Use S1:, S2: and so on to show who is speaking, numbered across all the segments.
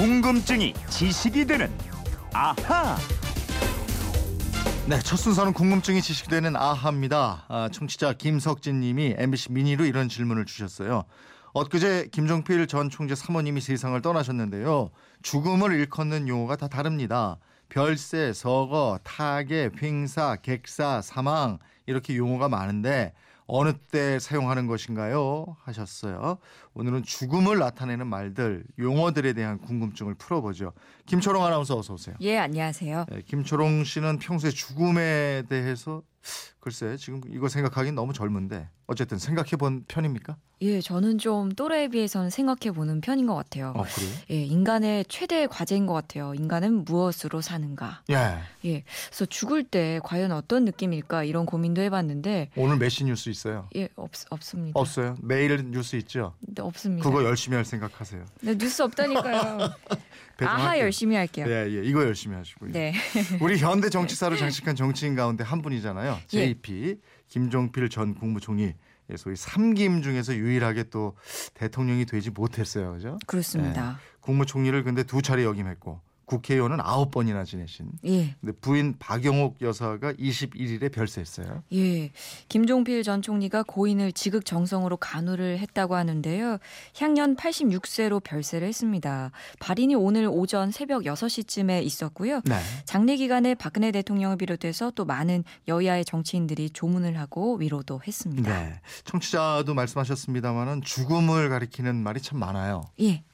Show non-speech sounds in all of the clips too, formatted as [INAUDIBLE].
S1: 궁금증이 지식이 되는 아하.
S2: 네, 첫 순서는 궁금증이 지식되는 아하입니다. 아, 청취자 김석진 님이 MBC 미니로 이런 질문을 주셨어요. 엊그제 김종필 전 총재 사모님이 세상을 떠나셨는데요. 죽음을 일컫는 용어가 다 다릅니다. 별세, 서거, 타계, 횡사, 객사, 사망 이렇게 용어가 많은데 어느 때 사용하는 것인가요? 하셨어요. 오늘은 죽음을 나타내는 말들, 용어들에 대한 궁금증을 풀어보죠. 김초롱 아나운서 어서 오세요.
S3: 예, 안녕하세요.
S2: 네, 김초롱 씨는 평소에 죽음에 대해서 글쎄 지금 이거 생각하기는 너무 젊은데 어쨌든 생각해 본 편입니까?
S3: 예, 저는 좀 또래에 비해서는 생각해 보는 편인 것 같아요.
S2: 어 그래요?
S3: 예, 인간의 최대 과제인 것 같아요. 인간은 무엇으로 사는가?
S2: 예.
S3: 예, 그래서 죽을 때 과연 어떤 느낌일까 이런 고민도 해봤는데
S2: 오늘 메시 뉴스 있어요?
S3: 예, 없 없습니다.
S2: 없어요. 매일 뉴스 있죠.
S3: 네, 없습니다.
S2: 그거 열심히 할 생각하세요.
S3: 네, 뉴스 없다니까요. [LAUGHS] 아하. 열심히 할게요.
S2: 예, 예. 이거 열심히 하시고요.
S3: 네.
S2: 우리 현대 [LAUGHS] 정치사를 장식한 정치인 가운데 한 분이잖아요.
S3: 예.
S2: JP 김종필 전 국무총리. 예, 소위 삼김 중에서 유일하게 또 대통령이 되지 못했어요. 그죠?
S3: 그렇습니다.
S2: 국무총리를 근데 두 차례 역임했고 국회의원은 아홉 번이나 지내신.
S3: 예.
S2: 근데 부인 박영옥 여사가 21일에 별세했어요.
S3: 예. 김종필 전 총리가 고인을 지극정성으로 간호를 했다고 하는데요. 향년 86세로 별세를 했습니다. 발인이 오늘 오전 새벽 6시쯤에 있었고요.
S2: 네.
S3: 장례 기간에 박근혜 대통령을 비롯해서 또 많은 여야의 정치인들이 조문을 하고 위로도 했습니다.
S2: 네. 청취자도 말씀하셨습니다만은 죽음을 가리키는 말이 참 많아요.
S3: 예.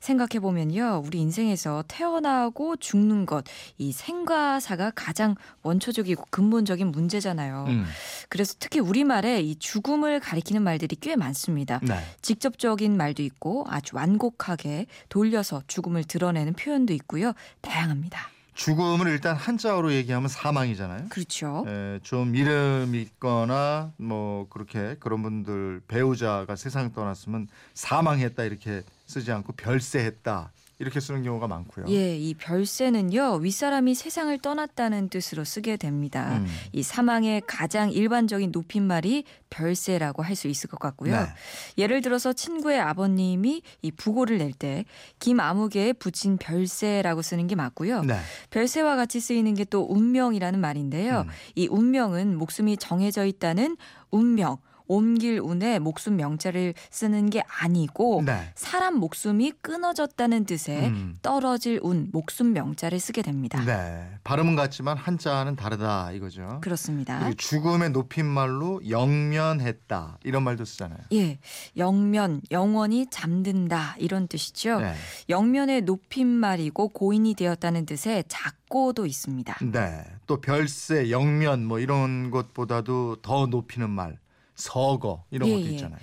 S3: 생각해 보면요, 우리 인생에서 태어나고 죽는 것, 이 생과사가 가장 원초적이고 근본적인 문제잖아요.
S2: 음.
S3: 그래서 특히 우리말에 이 죽음을 가리키는 말들이 꽤 많습니다.
S2: 네.
S3: 직접적인 말도 있고 아주 완곡하게 돌려서 죽음을 드러내는 표현도 있고요. 다양합니다.
S2: 죽음을 일단 한자어로 얘기하면 사망이잖아요.
S3: 그렇죠.
S2: 에, 좀 이름 있거나 뭐 그렇게 그런 분들 배우자가 세상 떠났으면 사망했다 이렇게 쓰지 않고 별세했다 이렇게 쓰는 경우가 많고요.
S3: 예, 이 별세는요 윗사람이 세상을 떠났다는 뜻으로 쓰게 됩니다.
S2: 음.
S3: 이 사망의 가장 일반적인 높임말이 별세라고 할 수 있을 것 같고요.
S2: 네.
S3: 예를 들어서 친구의 아버님이 이 부고를 낼 때 김아무개에 붙인 별세라고 쓰는 게 맞고요.
S2: 네.
S3: 별세와 같이 쓰이는 게 또 운명이라는 말인데요.
S2: 음.
S3: 이 운명은 목숨이 정해져 있다는 운명, 옮길 운에 목숨 명자를 쓰는 게 아니고
S2: 네.
S3: 사람 목숨이 끊어졌다는 뜻의
S2: 음.
S3: 떨어질 운, 목숨 명자를 쓰게 됩니다.
S2: 네. 발음은 같지만 한자는 다르다 이거죠.
S3: 그렇습니다.
S2: 죽음의 높임말로 영면했다 이런 말도 쓰잖아요.
S3: 예, 영면, 영원히 잠든다 이런 뜻이죠.
S2: 네.
S3: 영면의 높임말이고 고인이 되었다는 뜻의 작고도 있습니다.
S2: 네. 또 별세, 영면 뭐 이런 것보다도 더 높이는 말, 서거 이런
S3: 예,
S2: 것도
S3: 예.
S2: 있잖아요.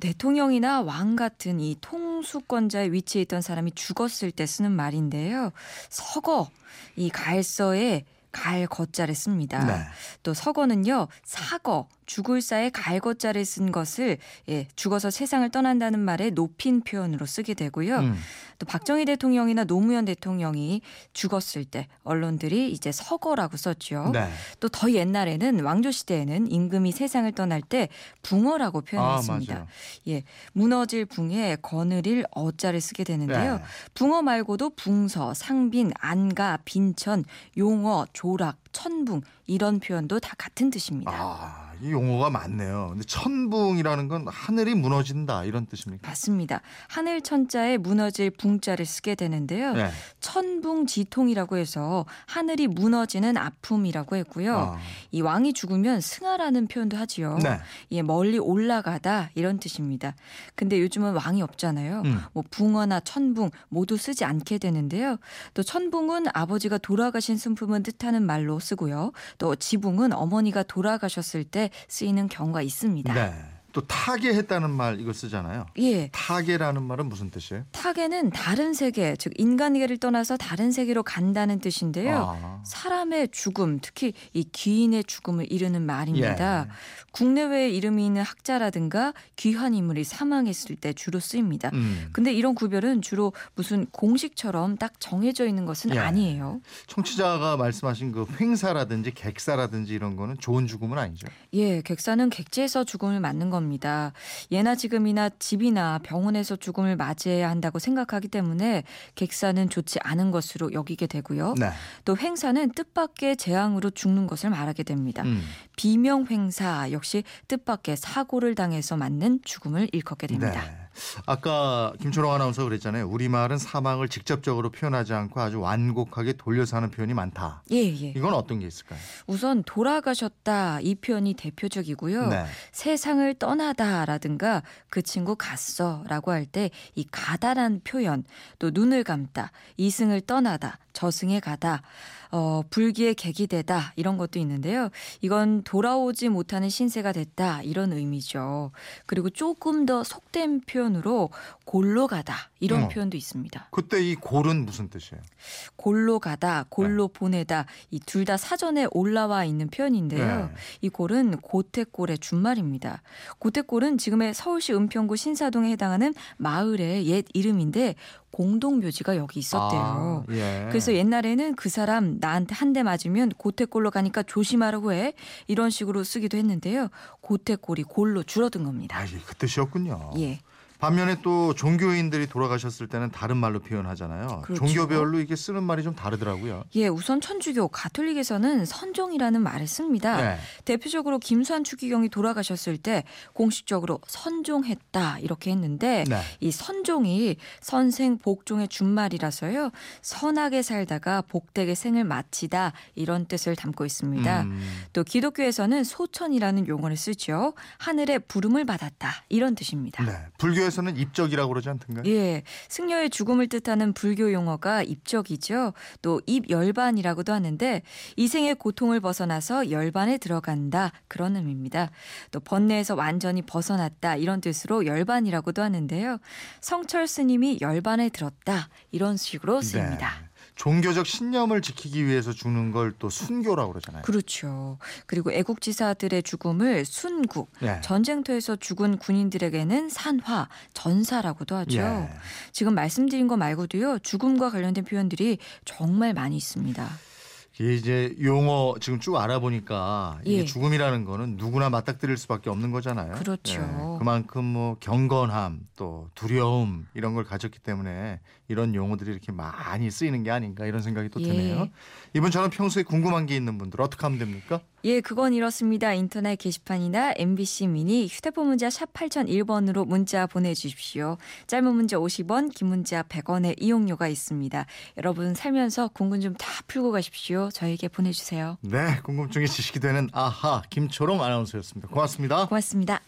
S3: 대통령이나 왕 같은 이 통수권자의 위치에 있던 사람이 죽었을 때 쓰는 말인데요. 서거, 이 갈서에 갈 거자를 씁니다.
S2: 네.
S3: 또 서거는요 사거 죽을 사에 갈 거자를 쓴 것을 예, 죽어서 세상을 떠난다는 말에 높인 표현으로 쓰게 되고요.
S2: 음.
S3: 또 박정희 대통령이나 노무현 대통령이 죽었을 때 언론들이 이제 서거라고 썼죠.
S2: 네.
S3: 또더 옛날에는 왕조 시대에는 임금이 세상을 떠날 때 붕어라고
S2: 아,
S3: 표현했습니다.
S2: 맞아요.
S3: 예, 무너질 붕에 거느릴 어자를 쓰게 되는데요.
S2: 네.
S3: 붕어 말고도 붕서, 상빈, 안가, 빈천, 용어, 조락, 천붕 이런 표현도 다 같은 뜻입니다.
S2: 아, 이 용어가 많네요. 근데 천붕이라는 건 하늘이 무너진다 이런 뜻입니까?
S3: 맞습니다. 하늘 천자에 무너질 붕자를 쓰게 되는데요.
S2: 네.
S3: 천붕지통이라고 해서 하늘이 무너지는 아픔이라고 했고요.
S2: 아,
S3: 이 왕이 죽으면 승하라는 표현도 하지요.
S2: 네.
S3: 예, 멀리 올라가다 이런 뜻입니다. 근데 요즘은 왕이 없잖아요.
S2: 음.
S3: 뭐 붕어나 천붕 모두 쓰지 않게 되는데요. 또 천붕은 아버지가 돌아가신 순품을 뜻하는 말로 쓰고요. 또 지붕은 어머니가 돌아가셨을 때 쓰이는 경우가 있습니다.
S2: 네. 또 타계했다는 말 이거 쓰잖아요.
S3: 예.
S2: 타계라는 말은 무슨 뜻이에요?
S3: 타계는 다른 세계, 즉 인간계를 떠나서 다른 세계로 간다는 뜻인데요.
S2: 아,
S3: 사람의 죽음, 특히 이 귀인의 죽음을 이르는 말입니다.
S2: 예.
S3: 국내외에 이름이 있는 학자라든가 귀한 인물이 사망했을 때 주로 쓰입니다.
S2: 음.
S3: 근데 이런 구별은 주로 무슨 공식처럼 딱 정해져 있는 것은
S2: 예.
S3: 아니에요.
S2: 청취자가 말씀하신 그 횡사라든지 객사라든지 이런 거는 좋은 죽음은 아니죠.
S3: 예, 객사는 객지에서 죽음을 맞는 겁니다. 겁니다. 예나 지금이나 집이나 병원에서 죽음을 맞이해야 한다고 생각하기 때문에 객사는 좋지 않은 것으로 여기게 되고요.
S2: 네.
S3: 또 횡사는 뜻밖의 재앙으로 죽는 것을 말하게 됩니다.
S2: 음.
S3: 비명 횡사 역시 뜻밖의 사고를 당해서 맞는 죽음을 일컫게 됩니다.
S2: 네. 아까 김초롱 아나운서 그랬잖아요. 우리말은 사망을 직접적으로 표현하지 않고 아주 완곡하게 돌려서 하는 표현이 많다.
S3: 예, 예.
S2: 이건 어떤 게 있을까요?
S3: 우선 돌아가셨다 이 표현이 대표적이고요.
S2: 네.
S3: 세상을 떠나다라든가 그 친구 갔어라고 할 때 이 가다란 표현 또 눈을 감다 이승을 떠나다 저승에 가다 어 불기에 객이 되다 이런 것도 있는데요. 이건 돌아오지 못하는 신세가 됐다 이런 의미죠. 그리고 조금 더 속된 표현 으로 골로 가다 이런
S2: 어.
S3: 표현도 있습니다.
S2: 그때 이 골은 무슨 뜻이에요?
S3: 골로 가다, 골로
S2: 네.
S3: 보내다 이 둘 다 사전에 올라와 있는 표현인데요.
S2: 네.
S3: 이 골은 고택골의 준말입니다. 고택골은 지금의 서울시 은평구 신사동에 해당하는 마을의 옛 이름인데 공동 묘지가 여기 있었대요.
S2: 아, 예.
S3: 그래서 옛날에는 그 사람 나한테 한 대 맞으면 고택골로 가니까 조심하라고 해 이런 식으로 쓰기도 했는데요. 고택골이 골로 줄어든 겁니다.
S2: 아, 그 뜻이었군요.
S3: 예.
S2: 반면에 또 종교인들이 돌아가셨을 때는 다른 말로 표현하잖아요.
S3: 그렇죠.
S2: 종교별로 이게 쓰는 말이 좀 다르더라고요.
S3: 예, 우선 천주교 가톨릭에서는 선종이라는 말을 씁니다.
S2: 네.
S3: 대표적으로 김수환 추기경이 돌아가셨을 때 공식적으로 선종했다 이렇게 했는데
S2: 네.
S3: 이 선종이 선생 복종의 준말이라서요 선하게 살다가 복되게 생을 마치다 이런 뜻을 담고 있습니다.
S2: 음,
S3: 또 기독교에서는 소천이라는 용어를 쓰죠. 하늘의 부름을 받았다 이런 뜻입니다.
S2: 네. 불교에서 는 입적이라고 그러지 않던가요?
S3: 예, 승려의 죽음을 뜻하는 불교 용어가 입적이죠. 또 입열반이라고도 하는데 이생의 고통을 벗어나서 열반에 들어간다 그런 의미입니다. 또 번뇌에서 완전히 벗어났다 이런 뜻으로 열반이라고도 하는데요. 성철 스님이 열반에 들었다 이런 식으로 쓰입니다.
S2: 네. 종교적 신념을 지키기 위해서 죽는 걸 또 순교라고 그러잖아요.
S3: 그렇죠. 그리고 애국지사들의 죽음을 순국,
S2: 네.
S3: 전쟁터에서 죽은 군인들에게는 산화, 전사라고도 하죠.
S2: 예.
S3: 지금 말씀드린 거 말고도요 죽음과 관련된 표현들이 정말 많이 있습니다.
S2: 이게 이제 용어 지금 쭉 알아보니까 이게
S3: 예.
S2: 죽음이라는 거는 누구나 맞닥뜨릴 수밖에 없는 거잖아요.
S3: 그렇죠.
S2: 예. 그만큼 뭐 경건함 또 두려움 이런 걸 가졌기 때문에 이런 용어들이 이렇게 많이 쓰이는 게 아닌가 이런 생각이 또
S3: 예.
S2: 드네요. 이분처럼 평소에 궁금한 게 있는 분들 어떻게 하면 됩니까?
S3: 예, 그건 이렇습니다. 인터넷 게시판이나 MBC 미니 휴대폰 문자 샵 8001번으로 문자 보내주십시오. 짧은 문자 50원, 긴 문자 100원의 이용료가 있습니다. 여러분 살면서 궁금 좀 다 풀고 가십시오. 저에게 보내주세요.
S2: 네, 궁금증이 지식이 되는 아하 김초롱 아나운서였습니다. 고맙습니다.
S3: 고맙습니다.